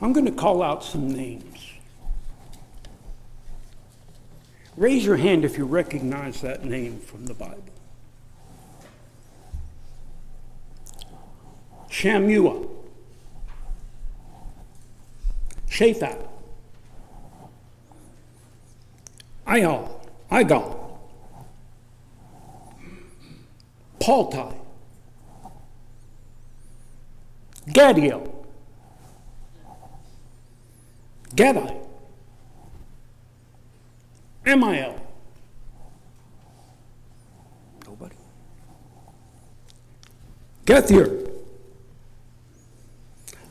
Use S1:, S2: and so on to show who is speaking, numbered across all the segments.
S1: I'm going to call out some names. Raise your hand if you recognize that name from the Bible. Shammua, Shaphat, Ial, Igal, Paltai, Gaddiel. Gaddi, Ammiel. Nobody. Gethier.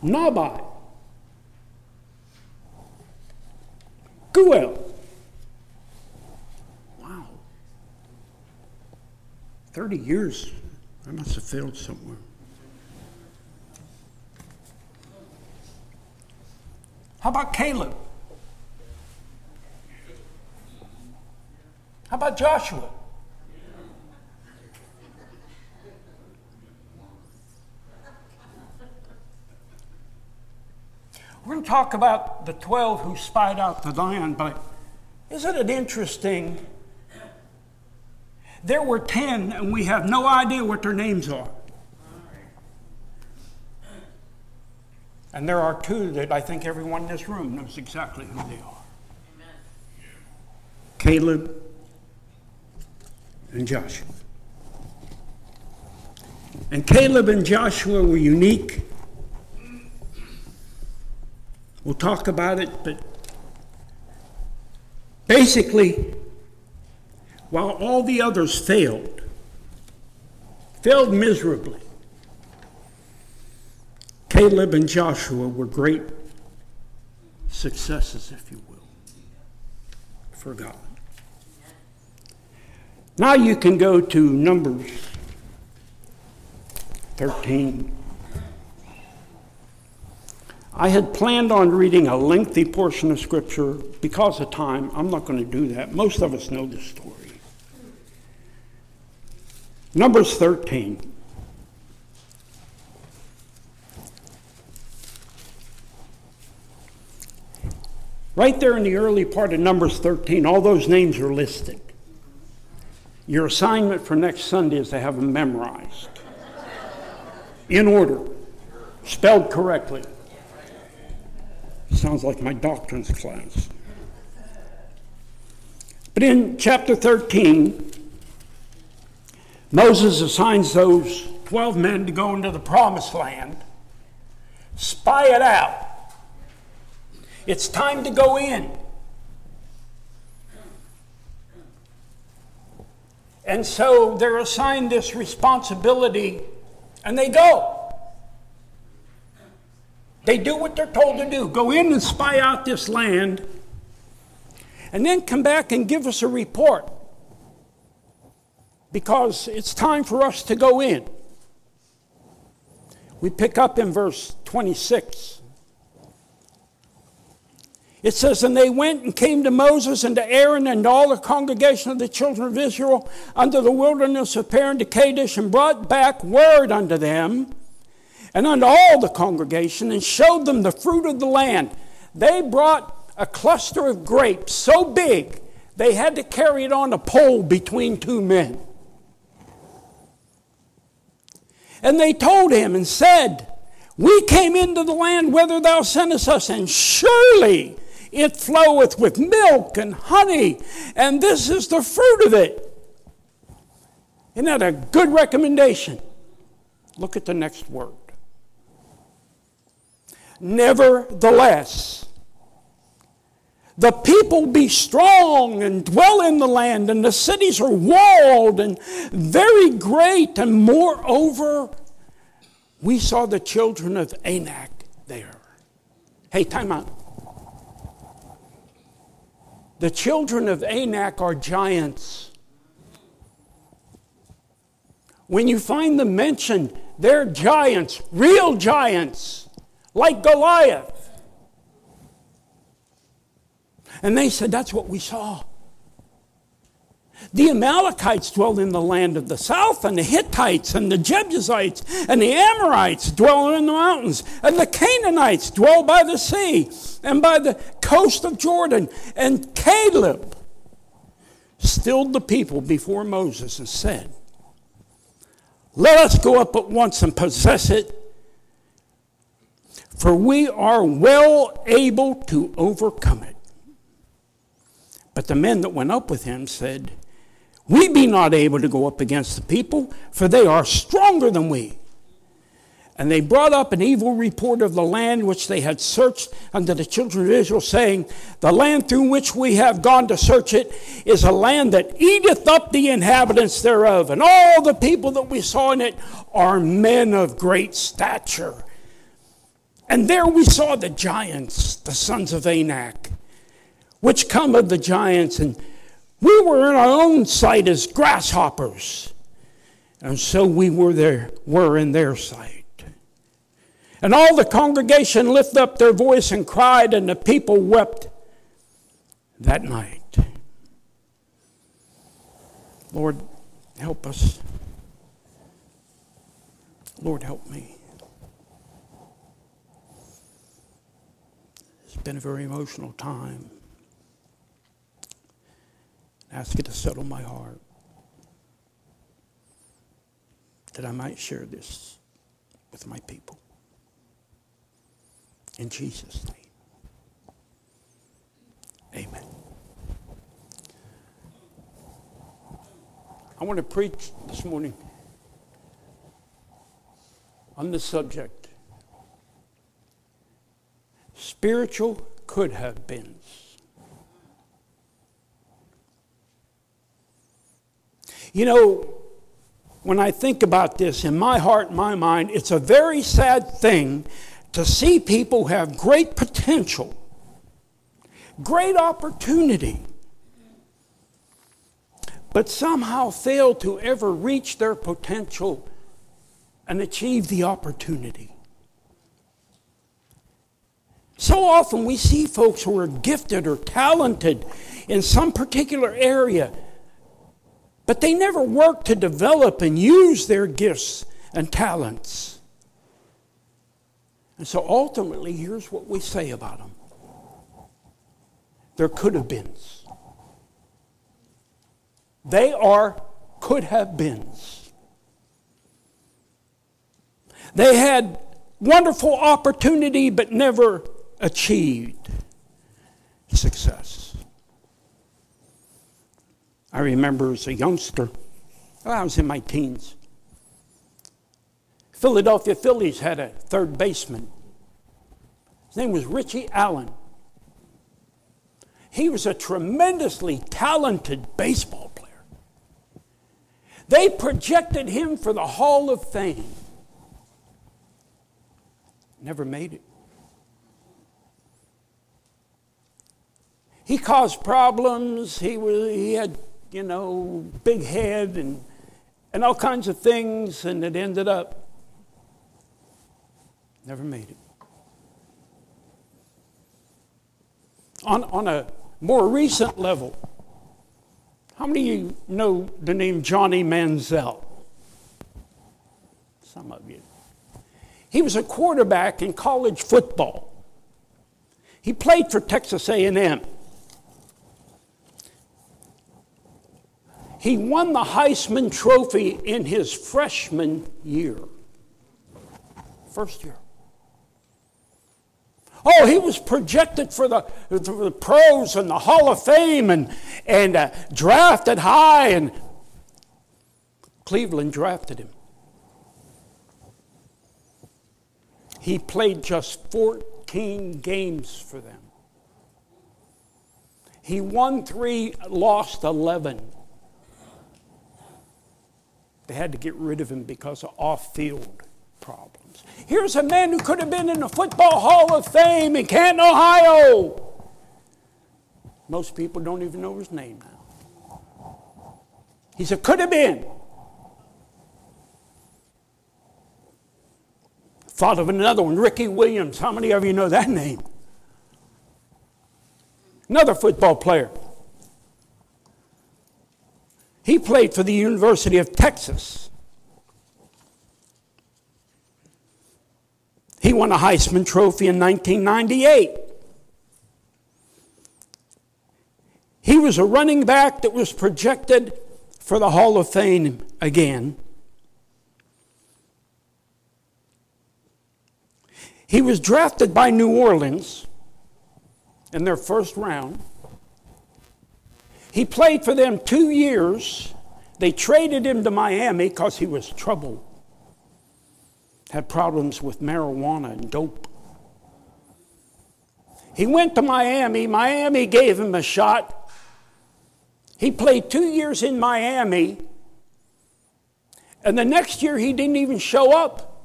S1: Nabai. Geuel. Wow. 30 years. I must have failed somewhere. How about Caleb? How about Joshua? We're going to talk about the 12 who spied out the lion, but isn't it interesting? There were 10, and we have no idea what their names are. And there are two that I think everyone in this room knows exactly who they are Amen. Caleb and Joshua. And Caleb and Joshua were unique. We'll talk about it, but basically, while all the others failed, failed miserably, Caleb and Joshua were great successes, if you will, for God. Now you can go to Numbers 13. I had planned on reading a lengthy portion of Scripture because of time. I'm not going to do that. Most of us know this story. Numbers 13. Right there in the early part of Numbers 13, all those names are listed. Your assignment for next Sunday is to have them memorized in order, spelled correctly. Sounds like my doctrines class. But in chapter 13, Moses assigns those 12 men to go into the promised land, spy it out. It's time to go in. And so they're assigned this responsibility and they go. They do what they're told to do go in and spy out this land, and then come back and give us a report because it's time for us to go in. We pick up in verse 26. It says, And they went and came to Moses and to Aaron and to all the congregation of the children of Israel unto the wilderness of Paran to Kadesh and brought back word unto them and unto all the congregation and showed them the fruit of the land. They brought a cluster of grapes so big they had to carry it on a pole between two men. And they told him and said, We came into the land whither thou sentest us, and surely it floweth with milk and honey, and this is the fruit of it. Isn't that a good recommendation? Look at the next word. Nevertheless, the people be strong and dwell in the land, and the cities are walled and very great. And moreover, we saw the children of Anak there. Hey, time out. The children of Anak are giants. When you find them mentioned, they're giants, real giants, like Goliath. And they said, That's what we saw. The Amalekites dwell in the land of the south, and the Hittites, and the Jebusites, and the Amorites dwell in the mountains, and the Canaanites dwell by the sea and by the coast of Jordan. And Caleb stilled the people before Moses and said, Let us go up at once and possess it, for we are well able to overcome it. But the men that went up with him said, we be not able to go up against the people, for they are stronger than we. And they brought up an evil report of the land which they had searched unto the children of Israel, saying, The land through which we have gone to search it is a land that eateth up the inhabitants thereof, and all the people that we saw in it are men of great stature. And there we saw the giants, the sons of Anak, which come of the giants, and we were in our own sight as grasshoppers, and so we were, there, were in their sight. And all the congregation lifted up their voice and cried, and the people wept that night. Lord, help us. Lord, help me. It's been a very emotional time. I ask you to settle my heart that I might share this with my people. In Jesus' name. Amen. I want to preach this morning on the subject spiritual could have beens. You know, when I think about this in my heart, my mind, it's a very sad thing to see people who have great potential, great opportunity, but somehow fail to ever reach their potential and achieve the opportunity. So often we see folks who are gifted or talented in some particular area but they never work to develop and use their gifts and talents. And so ultimately, here's what we say about them there could have been. They are could have beens. They had wonderful opportunity but never achieved success. I remember as a youngster, well, I was in my teens. Philadelphia Phillies had a third baseman. His name was Richie Allen. He was a tremendously talented baseball player. They projected him for the Hall of Fame. Never made it. He caused problems. He, was, he had you know, big head and, and all kinds of things, and it ended up never made it. On, on a more recent level, how many of you know the name Johnny Manziel? Some of you. He was a quarterback in college football. He played for Texas A&M. He won the Heisman Trophy in his freshman year. First year. Oh, he was projected for the, for the pros and the Hall of Fame and, and uh, drafted high, and Cleveland drafted him. He played just 14 games for them. He won three, lost 11. They had to get rid of him because of off field problems. Here's a man who could have been in the Football Hall of Fame in Canton, Ohio. Most people don't even know his name now. He said, could have been. Thought of another one, Ricky Williams. How many of you know that name? Another football player. He played for the University of Texas. He won a Heisman Trophy in 1998. He was a running back that was projected for the Hall of Fame again. He was drafted by New Orleans in their first round. He played for them two years. They traded him to Miami because he was trouble, had problems with marijuana and dope. He went to Miami. Miami gave him a shot. He played two years in Miami, and the next year he didn't even show up.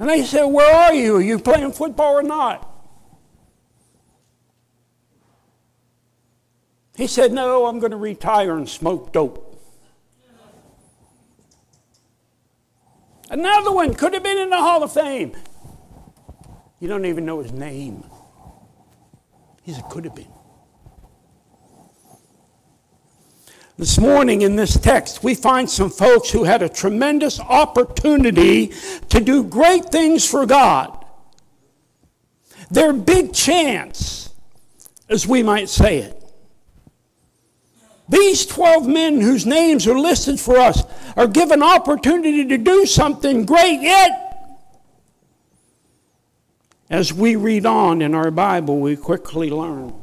S1: And they said, Where are you? Are you playing football or not? He said, No, I'm going to retire and smoke dope. Another one could have been in the Hall of Fame. You don't even know his name. He said, Could have been. This morning in this text, we find some folks who had a tremendous opportunity to do great things for God. Their big chance, as we might say it. These 12 men whose names are listed for us are given opportunity to do something great, yet, as we read on in our Bible, we quickly learn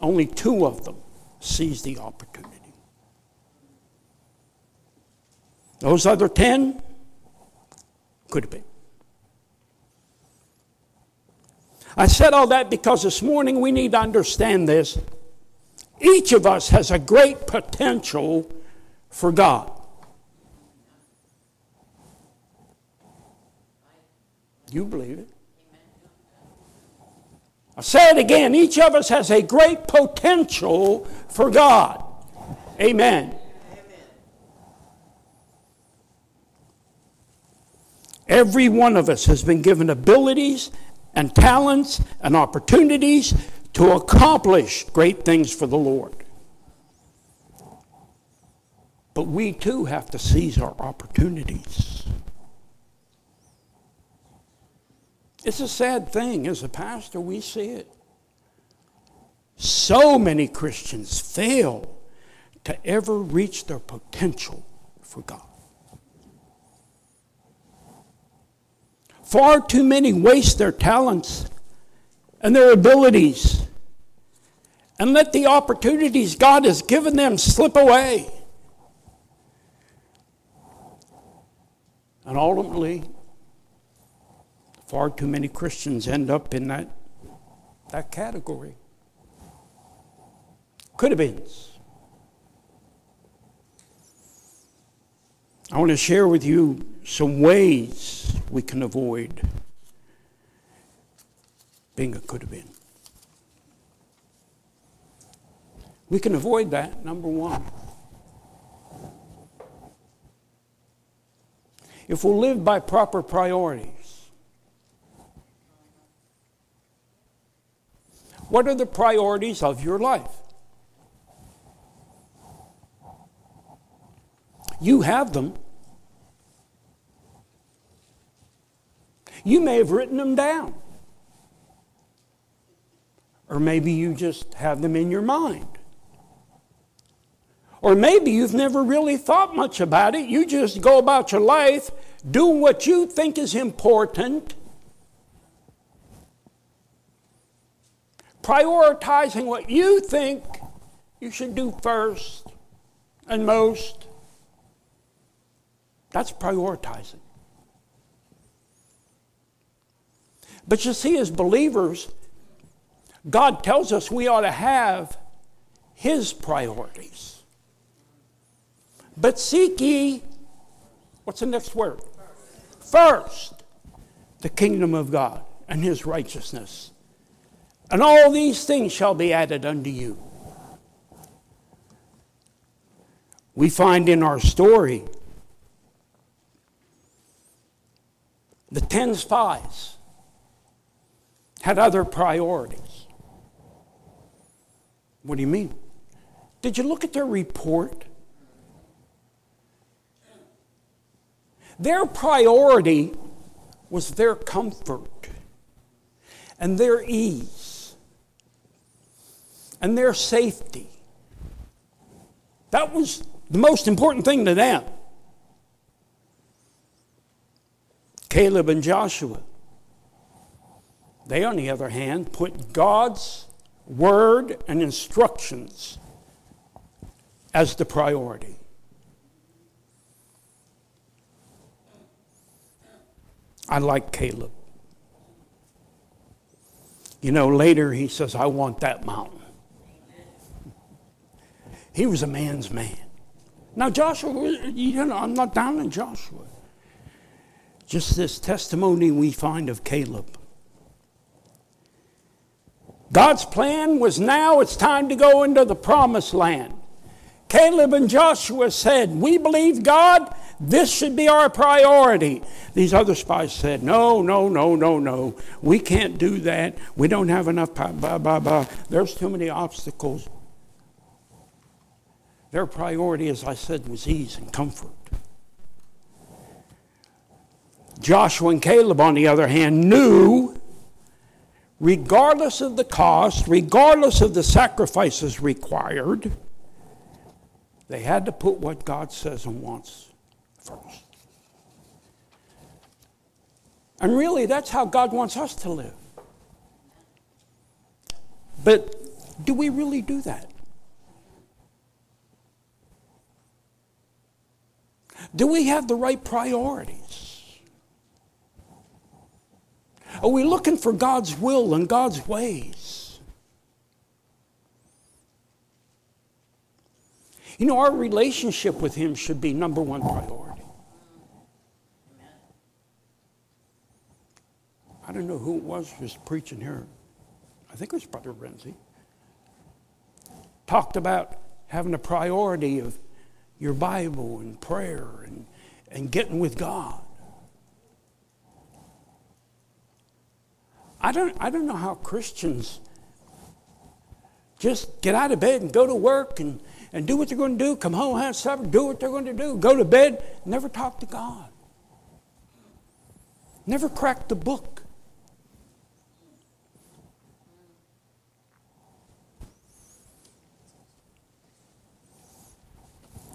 S1: only two of them seize the opportunity. Those other 10 could have been. I said all that because this morning we need to understand this. Each of us has a great potential for God. You believe it. I say it again each of us has a great potential for God. Amen. Every one of us has been given abilities and talents and opportunities to accomplish great things for the Lord. But we too have to seize our opportunities. It's a sad thing. As a pastor, we see it. So many Christians fail to ever reach their potential for God. Far too many waste their talents and their abilities and let the opportunities God has given them slip away. And ultimately, far too many Christians end up in that, that category. Could have been. I want to share with you some ways we can avoid Binga could have been. We can avoid that, number one. If we'll live by proper priorities, what are the priorities of your life? You have them. You may have written them down. Or maybe you just have them in your mind. Or maybe you've never really thought much about it. You just go about your life doing what you think is important, prioritizing what you think you should do first and most. That's prioritizing. But you see, as believers, God tells us we ought to have His priorities. But seek ye, what's the next word? First, the kingdom of God and His righteousness. And all these things shall be added unto you. We find in our story the ten spies had other priorities. What do you mean? Did you look at their report? Their priority was their comfort and their ease and their safety. That was the most important thing to them. Caleb and Joshua, they, on the other hand, put God's word and instructions as the priority. I like Caleb. You know, later he says, I want that mountain. He was a man's man. Now, Joshua, you know, I'm not down in Joshua. Just this testimony we find of Caleb God's plan was now it's time to go into the promised land. Caleb and Joshua said, We believe God, this should be our priority. These other spies said, No, no, no, no, no. We can't do that. We don't have enough. Power. Blah, blah, blah. There's too many obstacles. Their priority, as I said, was ease and comfort. Joshua and Caleb, on the other hand, knew regardless of the cost, regardless of the sacrifices required, they had to put what God says and wants first. And really, that's how God wants us to live. But do we really do that? Do we have the right priorities? Are we looking for God's will and God's ways? You know, our relationship with Him should be number one priority. I don't know who it was who was preaching here. I think it was Brother Renzi. Talked about having a priority of your Bible and prayer and, and getting with God. I don't, I don't know how Christians just get out of bed and go to work and, and do what they're going to do, come home, have supper, do what they're going to do, go to bed, never talk to God, never crack the book.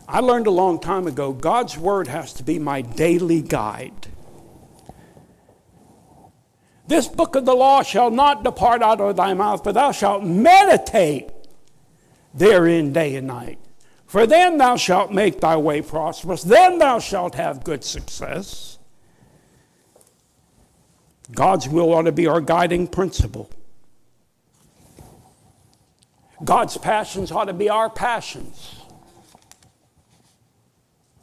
S1: I learned a long time ago God's Word has to be my daily guide. This book of the law shall not depart out of thy mouth, but thou shalt meditate therein day and night. For then thou shalt make thy way prosperous, then thou shalt have good success. God's will ought to be our guiding principle. God's passions ought to be our passions.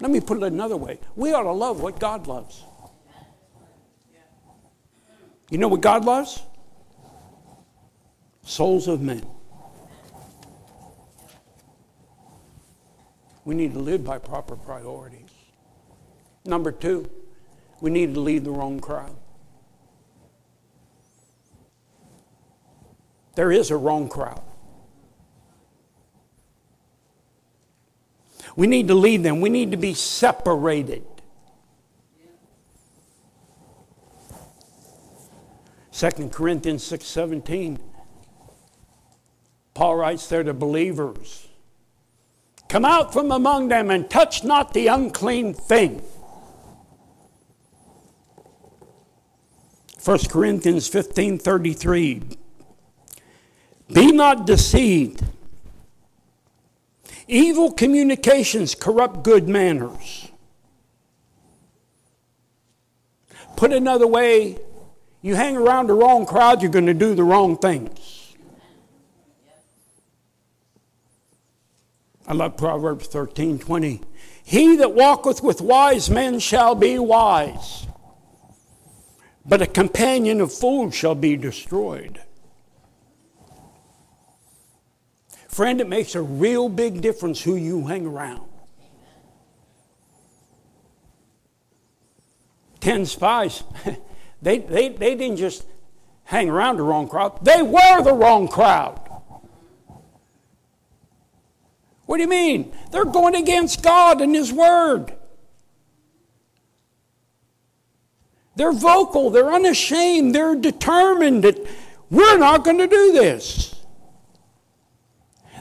S1: Let me put it another way we ought to love what God loves. You know what God loves? Souls of men. We need to live by proper priorities. Number two, we need to lead the wrong crowd. There is a wrong crowd. We need to lead them. We need to be separated. 2 Corinthians 6:17 Paul writes there to believers Come out from among them and touch not the unclean thing 1 Corinthians 15:33 Be not deceived Evil communications corrupt good manners Put another way you hang around the wrong crowd, you're going to do the wrong things. I love Proverbs 13 20. He that walketh with wise men shall be wise, but a companion of fools shall be destroyed. Friend, it makes a real big difference who you hang around. Ten spies. They, they, they didn't just hang around the wrong crowd, they were the wrong crowd. What do you mean? They're going against God and His Word. They're vocal, they're unashamed, they're determined that we're not going to do this.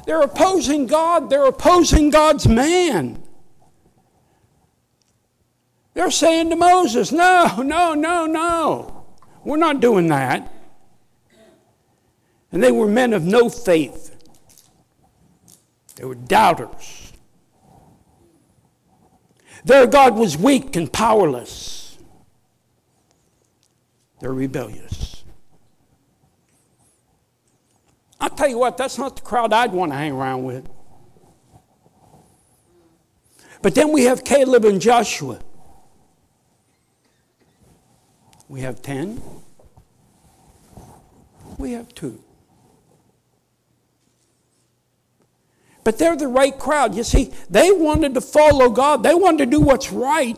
S1: They're opposing God, they're opposing God's man. They're saying to Moses, No, no, no, no. We're not doing that. And they were men of no faith, they were doubters. Their God was weak and powerless. They're rebellious. i tell you what, that's not the crowd I'd want to hang around with. But then we have Caleb and Joshua. We have 10. We have two. But they're the right crowd. You see, they wanted to follow God, they wanted to do what's right.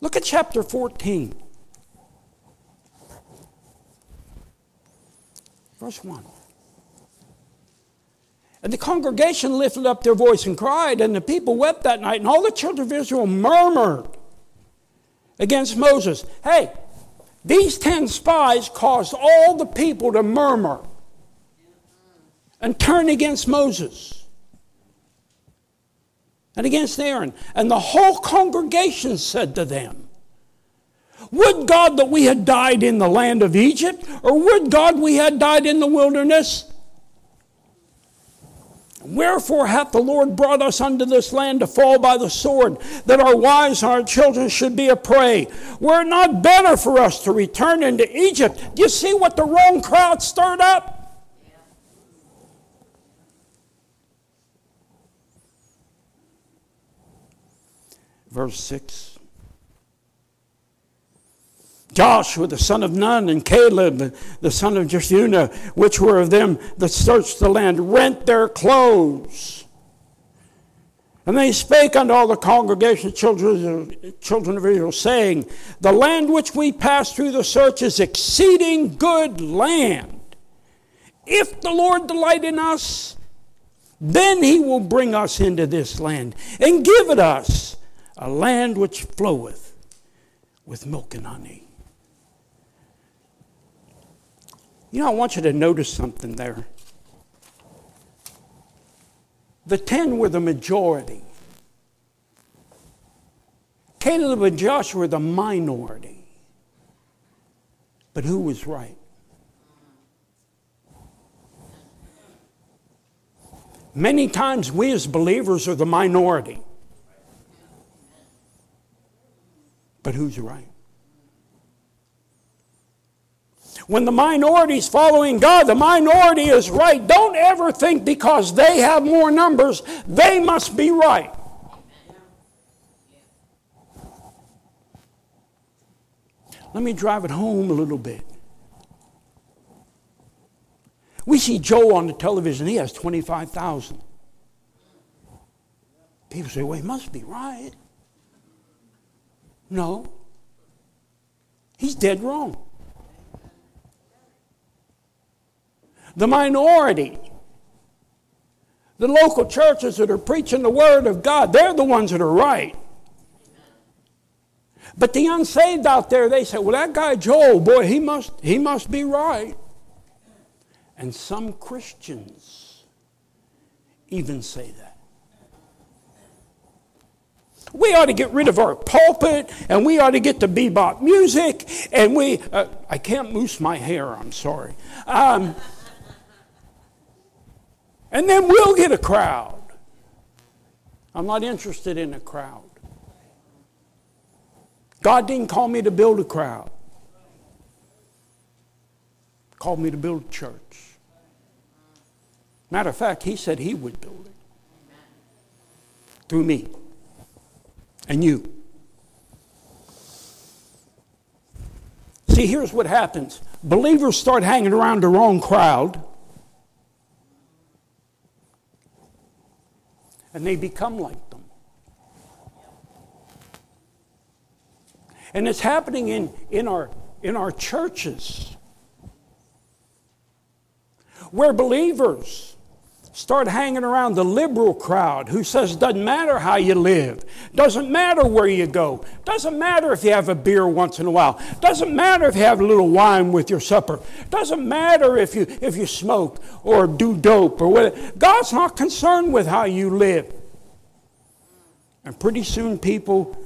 S1: Look at chapter 14, verse 1. And the congregation lifted up their voice and cried, and the people wept that night, and all the children of Israel murmured against Moses. Hey, these ten spies caused all the people to murmur and turn against Moses and against Aaron. And the whole congregation said to them, Would God that we had died in the land of Egypt, or would God we had died in the wilderness? Wherefore hath the Lord brought us unto this land to fall by the sword, that our wives and our children should be a prey? Were it not better for us to return into Egypt? Do you see what the wrong crowd stirred up? Verse 6. Joshua the son of Nun and Caleb the son of Jephunneh, which were of them that searched the land, rent their clothes. And they spake unto all the congregation of children of Israel, saying, The land which we pass through the search is exceeding good land. If the Lord delight in us, then he will bring us into this land and give it us a land which floweth with milk and honey. You know, I want you to notice something there. The 10 were the majority. Caleb and Joshua were the minority. But who was right? Many times we as believers are the minority. But who's right? When the minority is following God, the minority is right. Don't ever think because they have more numbers, they must be right. Let me drive it home a little bit. We see Joe on the television, he has 25,000. People say, well, he must be right. No, he's dead wrong. the minority, the local churches that are preaching the Word of God, they're the ones that are right. But the unsaved out there, they say, well, that guy Joel, boy, he must, he must be right. And some Christians even say that. We ought to get rid of our pulpit and we ought to get the bebop music and we, uh, I can't loose my hair, I'm sorry. Um, and then we'll get a crowd. I'm not interested in a crowd. God didn't call me to build a crowd. called me to build a church. Matter of fact, he said he would build it. Through me. And you. See, here's what happens. Believers start hanging around the wrong crowd and they become like them. And it's happening in, in, our, in our churches where believers Start hanging around the liberal crowd who says it doesn't matter how you live, doesn't matter where you go, doesn't matter if you have a beer once in a while, doesn't matter if you have a little wine with your supper, doesn't matter if you if you smoke or do dope or whatever. God's not concerned with how you live. And pretty soon people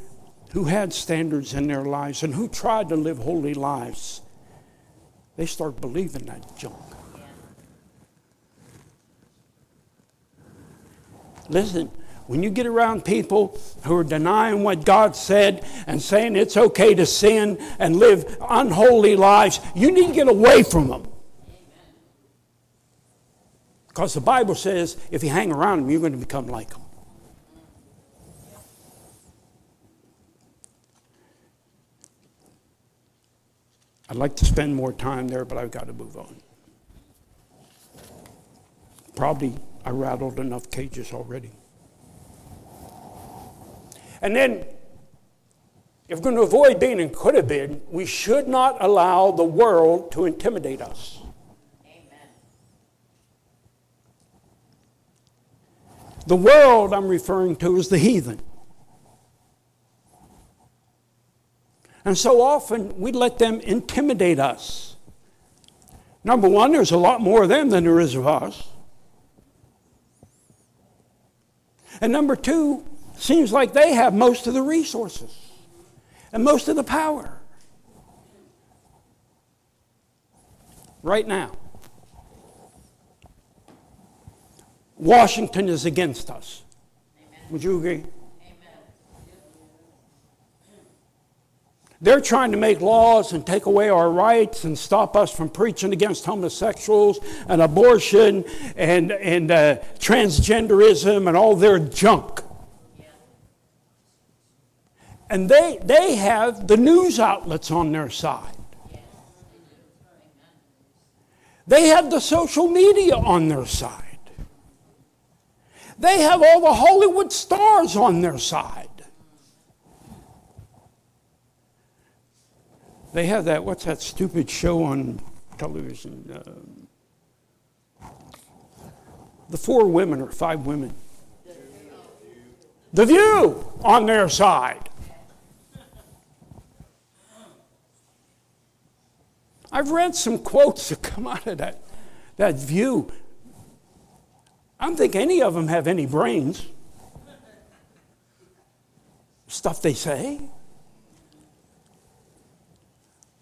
S1: who had standards in their lives and who tried to live holy lives, they start believing that junk. Listen, when you get around people who are denying what God said and saying it's okay to sin and live unholy lives, you need to get away from them. Because the Bible says if you hang around them, you're going to become like them. I'd like to spend more time there, but I've got to move on. Probably I rattled enough cages already. And then, if we're going to avoid being and could have been, we should not allow the world to intimidate us. Amen. The world I'm referring to is the heathen. And so often we let them intimidate us. Number one, there's a lot more of them than there is of us. And number two, seems like they have most of the resources and most of the power right now. Washington is against us. Would you agree? They're trying to make laws and take away our rights and stop us from preaching against homosexuals and abortion and, and uh, transgenderism and all their junk. And they, they have the news outlets on their side. They have the social media on their side. They have all the Hollywood stars on their side. They have that, what's that stupid show on television? Uh, the four women or five women. The view on their side. I've read some quotes that come out of that, that view. I don't think any of them have any brains. Stuff they say.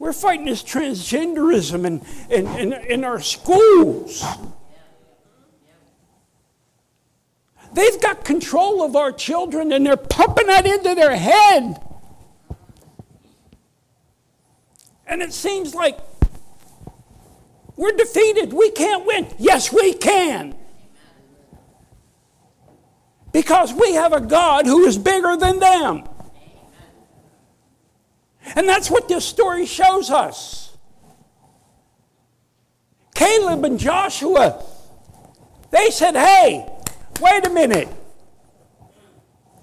S1: We're fighting this transgenderism in, in, in, in our schools. They've got control of our children and they're pumping that into their head. And it seems like we're defeated. We can't win. Yes, we can. Because we have a God who is bigger than them. And that's what this story shows us. Caleb and Joshua, they said, hey, wait a minute.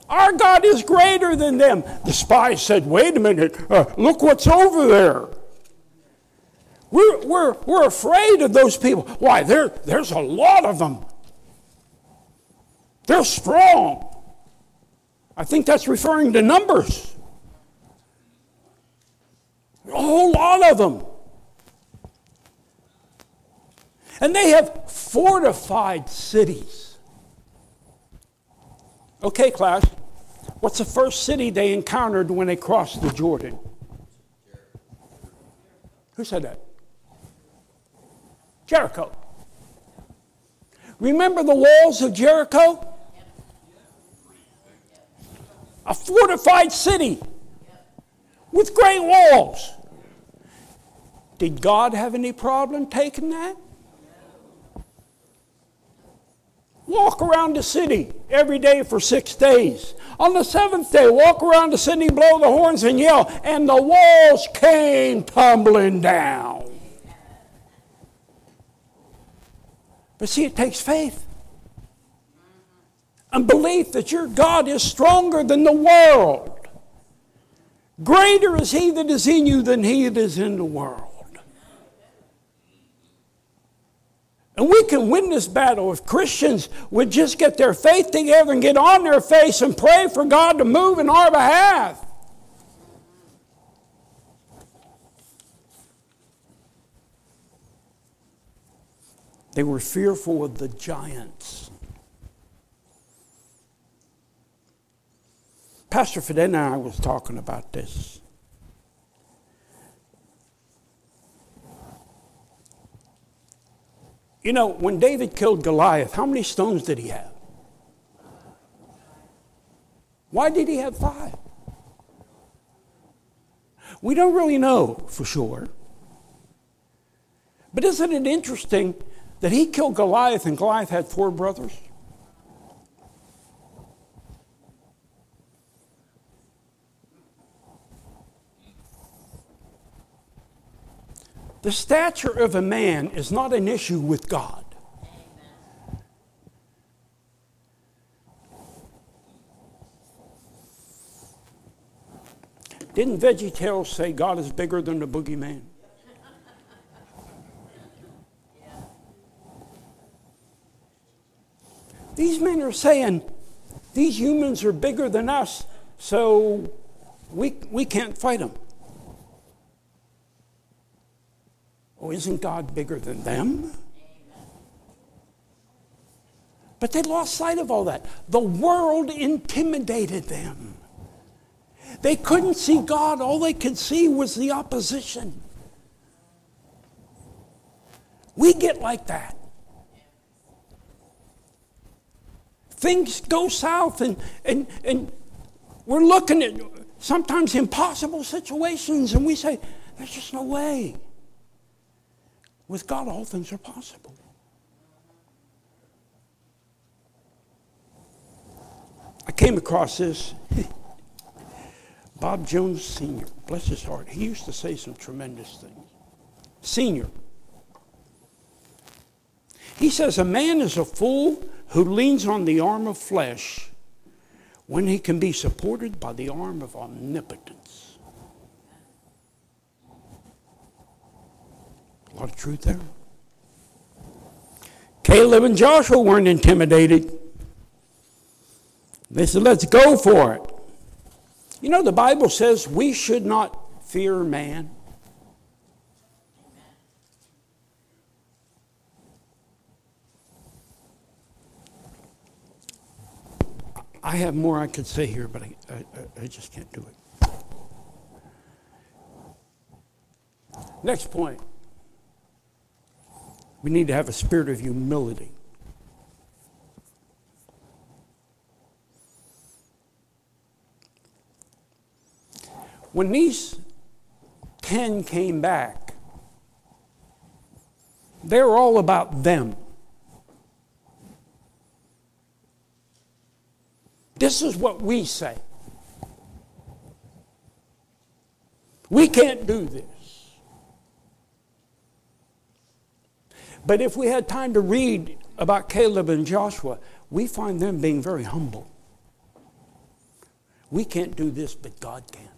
S1: Our God is greater than them. The spies said, wait a minute, uh, look what's over there. We're, we're, we're afraid of those people. Why, there, there's a lot of them. They're strong. I think that's referring to numbers. A whole lot of them. And they have fortified cities. Okay, class, what's the first city they encountered when they crossed the Jordan? Who said that? Jericho. Remember the walls of Jericho? A fortified city with great walls. Did God have any problem taking that? Walk around the city every day for six days. On the seventh day, walk around the city, blow the horns, and yell, and the walls came tumbling down. But see, it takes faith and belief that your God is stronger than the world. Greater is He that is in you than He that is in the world. can win this battle if Christians would just get their faith together and get on their face and pray for God to move in our behalf. They were fearful of the giants. Pastor Fidena and I was talking about this. You know, when David killed Goliath, how many stones did he have? Why did he have five? We don't really know for sure. But isn't it interesting that he killed Goliath and Goliath had four brothers? The stature of a man is not an issue with God. Didn't VeggieTales say God is bigger than the boogeyman? These men are saying, these humans are bigger than us, so we, we can't fight them. isn't God bigger than them? But they lost sight of all that. The world intimidated them. They couldn't see God, all they could see was the opposition. We get like that. Things go south, and, and, and we're looking at sometimes impossible situations, and we say, There's just no way. With God, all things are possible. I came across this. Bob Jones Sr., bless his heart, he used to say some tremendous things. Sr. He says, A man is a fool who leans on the arm of flesh when he can be supported by the arm of omnipotence. lot of truth there. Caleb and Joshua weren't intimidated. They said, let's go for it. You know, the Bible says we should not fear man. I have more I could say here, but I, I, I, just can't do it. Next point we need to have a spirit of humility. When these ten came back, they were all about them. This is what we say. We can't do this. But if we had time to read about Caleb and Joshua, we find them being very humble. We can't do this, but God can.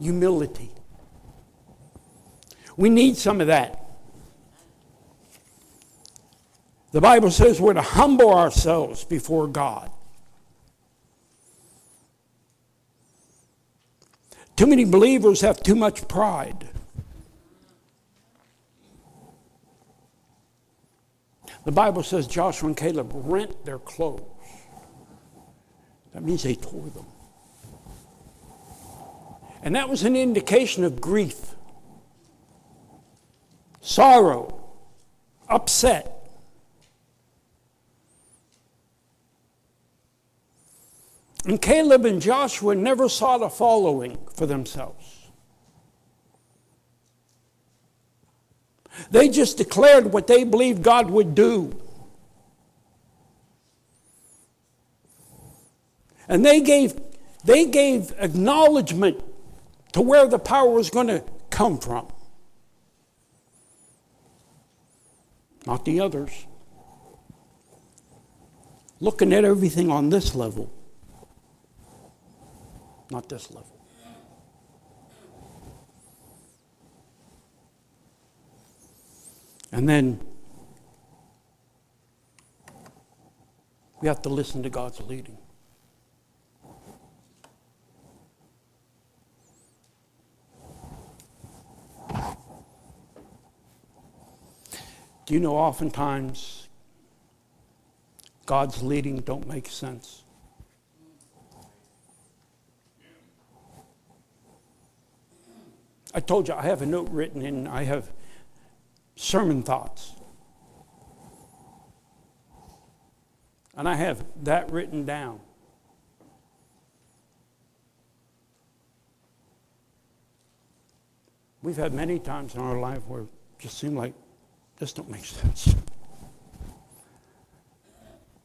S1: Humility. We need some of that. The Bible says we're to humble ourselves before God. Too many believers have too much pride. The Bible says Joshua and Caleb rent their clothes. That means they tore them. And that was an indication of grief, sorrow, upset. And Caleb and Joshua never sought a following for themselves. They just declared what they believed God would do. And they gave, they gave acknowledgement to where the power was going to come from, not the others. Looking at everything on this level, not this level. And then we have to listen to God's leading. Do you know oftentimes God's leading don't make sense? I told you I have a note written and I have sermon thoughts. And I have that written down. We've had many times in our life where it just seemed like this don't make sense.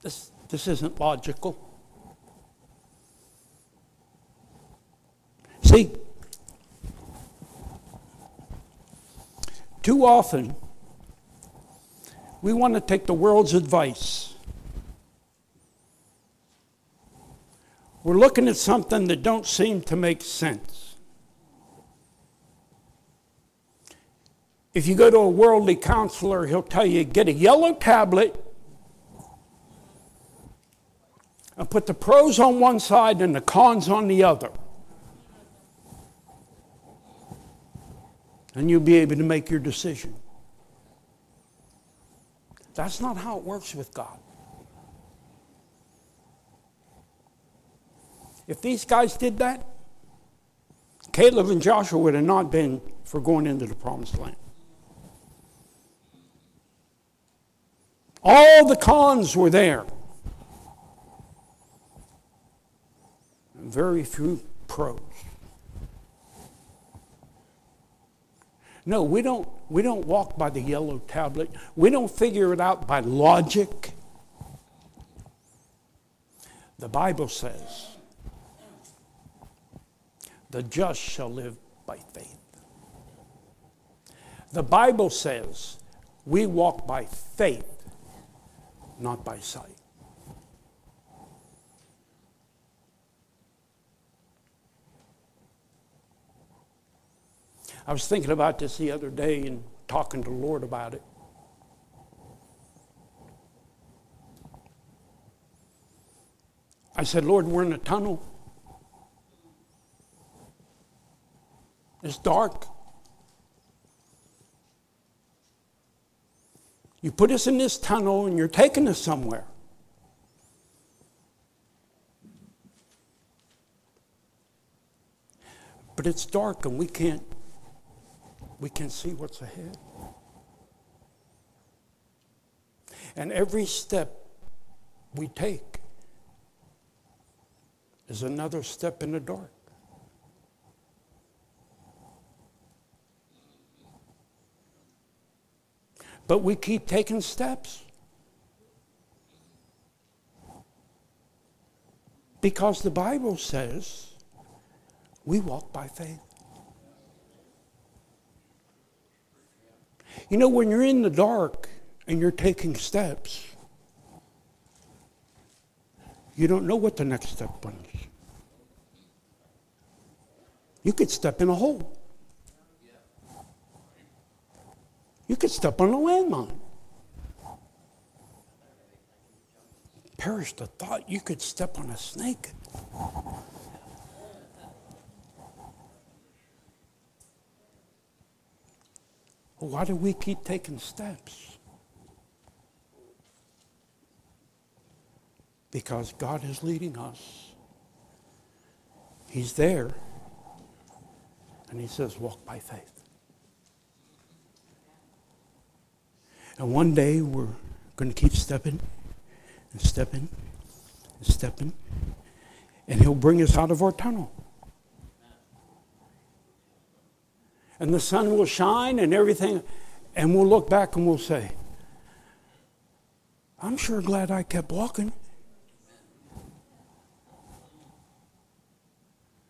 S1: This, this isn't logical. See, too often we want to take the world's advice. We're looking at something that don't seem to make sense. If you go to a worldly counselor, he'll tell you get a yellow tablet and put the pros on one side and the cons on the other. And you'll be able to make your decision. That's not how it works with God. If these guys did that, Caleb and Joshua would have not been for going into the promised land. All the cons were there. Very few pros. No, we don't, we don't walk by the yellow tablet. We don't figure it out by logic. The Bible says, the just shall live by faith. The Bible says, we walk by faith, not by sight. I was thinking about this the other day and talking to the Lord about it. I said, Lord, we're in a tunnel. It's dark. You put us in this tunnel and you're taking us somewhere. But it's dark and we can't we can see what's ahead. And every step we take is another step in the dark. But we keep taking steps. Because the Bible says we walk by faith. You know, when you're in the dark and you're taking steps, you don't know what the next step is. You could step in a hole. You could step on a landmine. Perish the thought you could step on a snake. Why do we keep taking steps? Because God is leading us. He's there. And He says, walk by faith. And one day we're going to keep stepping and stepping and stepping. And He'll bring us out of our tunnel. and the sun will shine and everything. And we'll look back and we'll say, I'm sure glad I kept walking.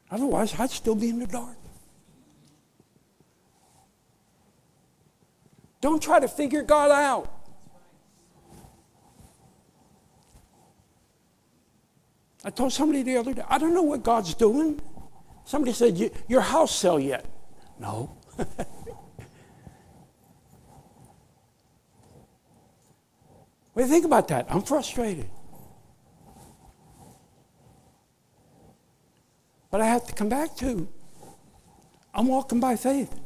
S1: Otherwise, I'd still be in the dark. Don't try to figure God out. I told somebody the other day, I don't know what God's doing. Somebody said, Your house sell yet? No what do you think about that? I'm frustrated. But I have to come back to I'm walking by faith.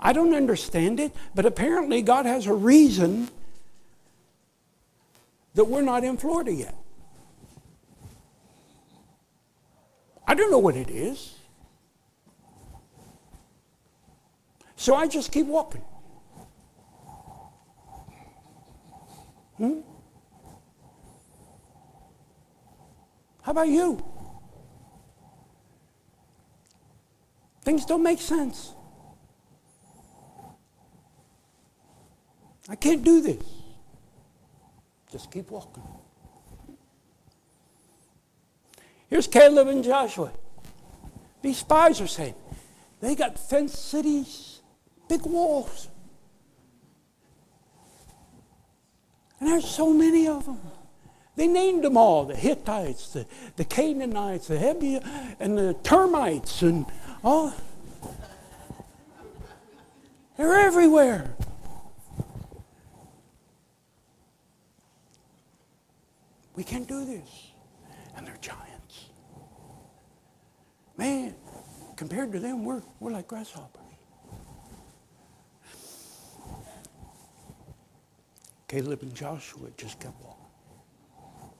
S1: I don't understand it, but apparently God has a reason that we're not in Florida yet. I don't know what it is. So I just keep walking. Hmm? How about you? Things don't make sense. I can't do this. Just keep walking. Here's Caleb and Joshua. These spies are saying, they got fenced cities big walls. And there's so many of them. They named them all the Hittites, the, the Canaanites, the Hebiah, and the termites, and all. They're everywhere. We can not do this. And they're giants. Man, compared to them, we're, we're like grasshoppers. Caleb and Joshua just kept walking.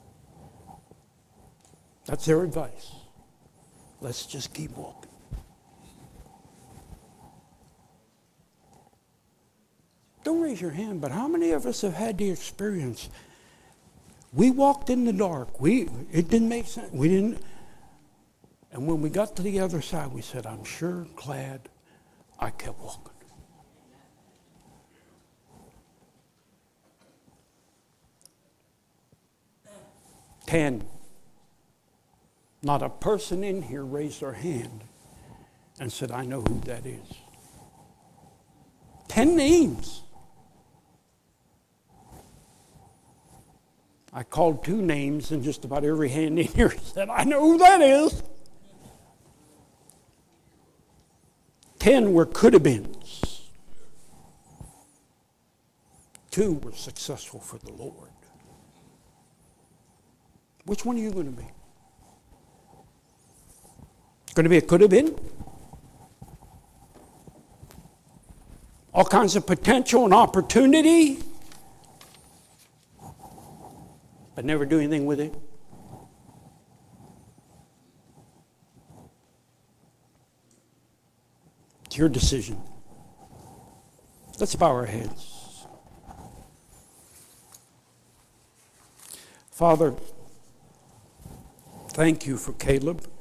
S1: That's their advice. Let's just keep walking. Don't raise your hand, but how many of us have had the experience? We walked in the dark. We it didn't make sense. We didn't and when we got to the other side, we said, I'm sure glad I kept walking. 10. Not a person in here raised their hand and said, I know who that is. 10 names. I called two names, and just about every hand in here said, I know who that is. Ten were could have beens, two were successful for the Lord. Which one are you going to be? Going to be a could have been? All kinds of potential and opportunity, but never do anything with it. It's your decision. Let's bow our heads. Father, Thank you for Caleb.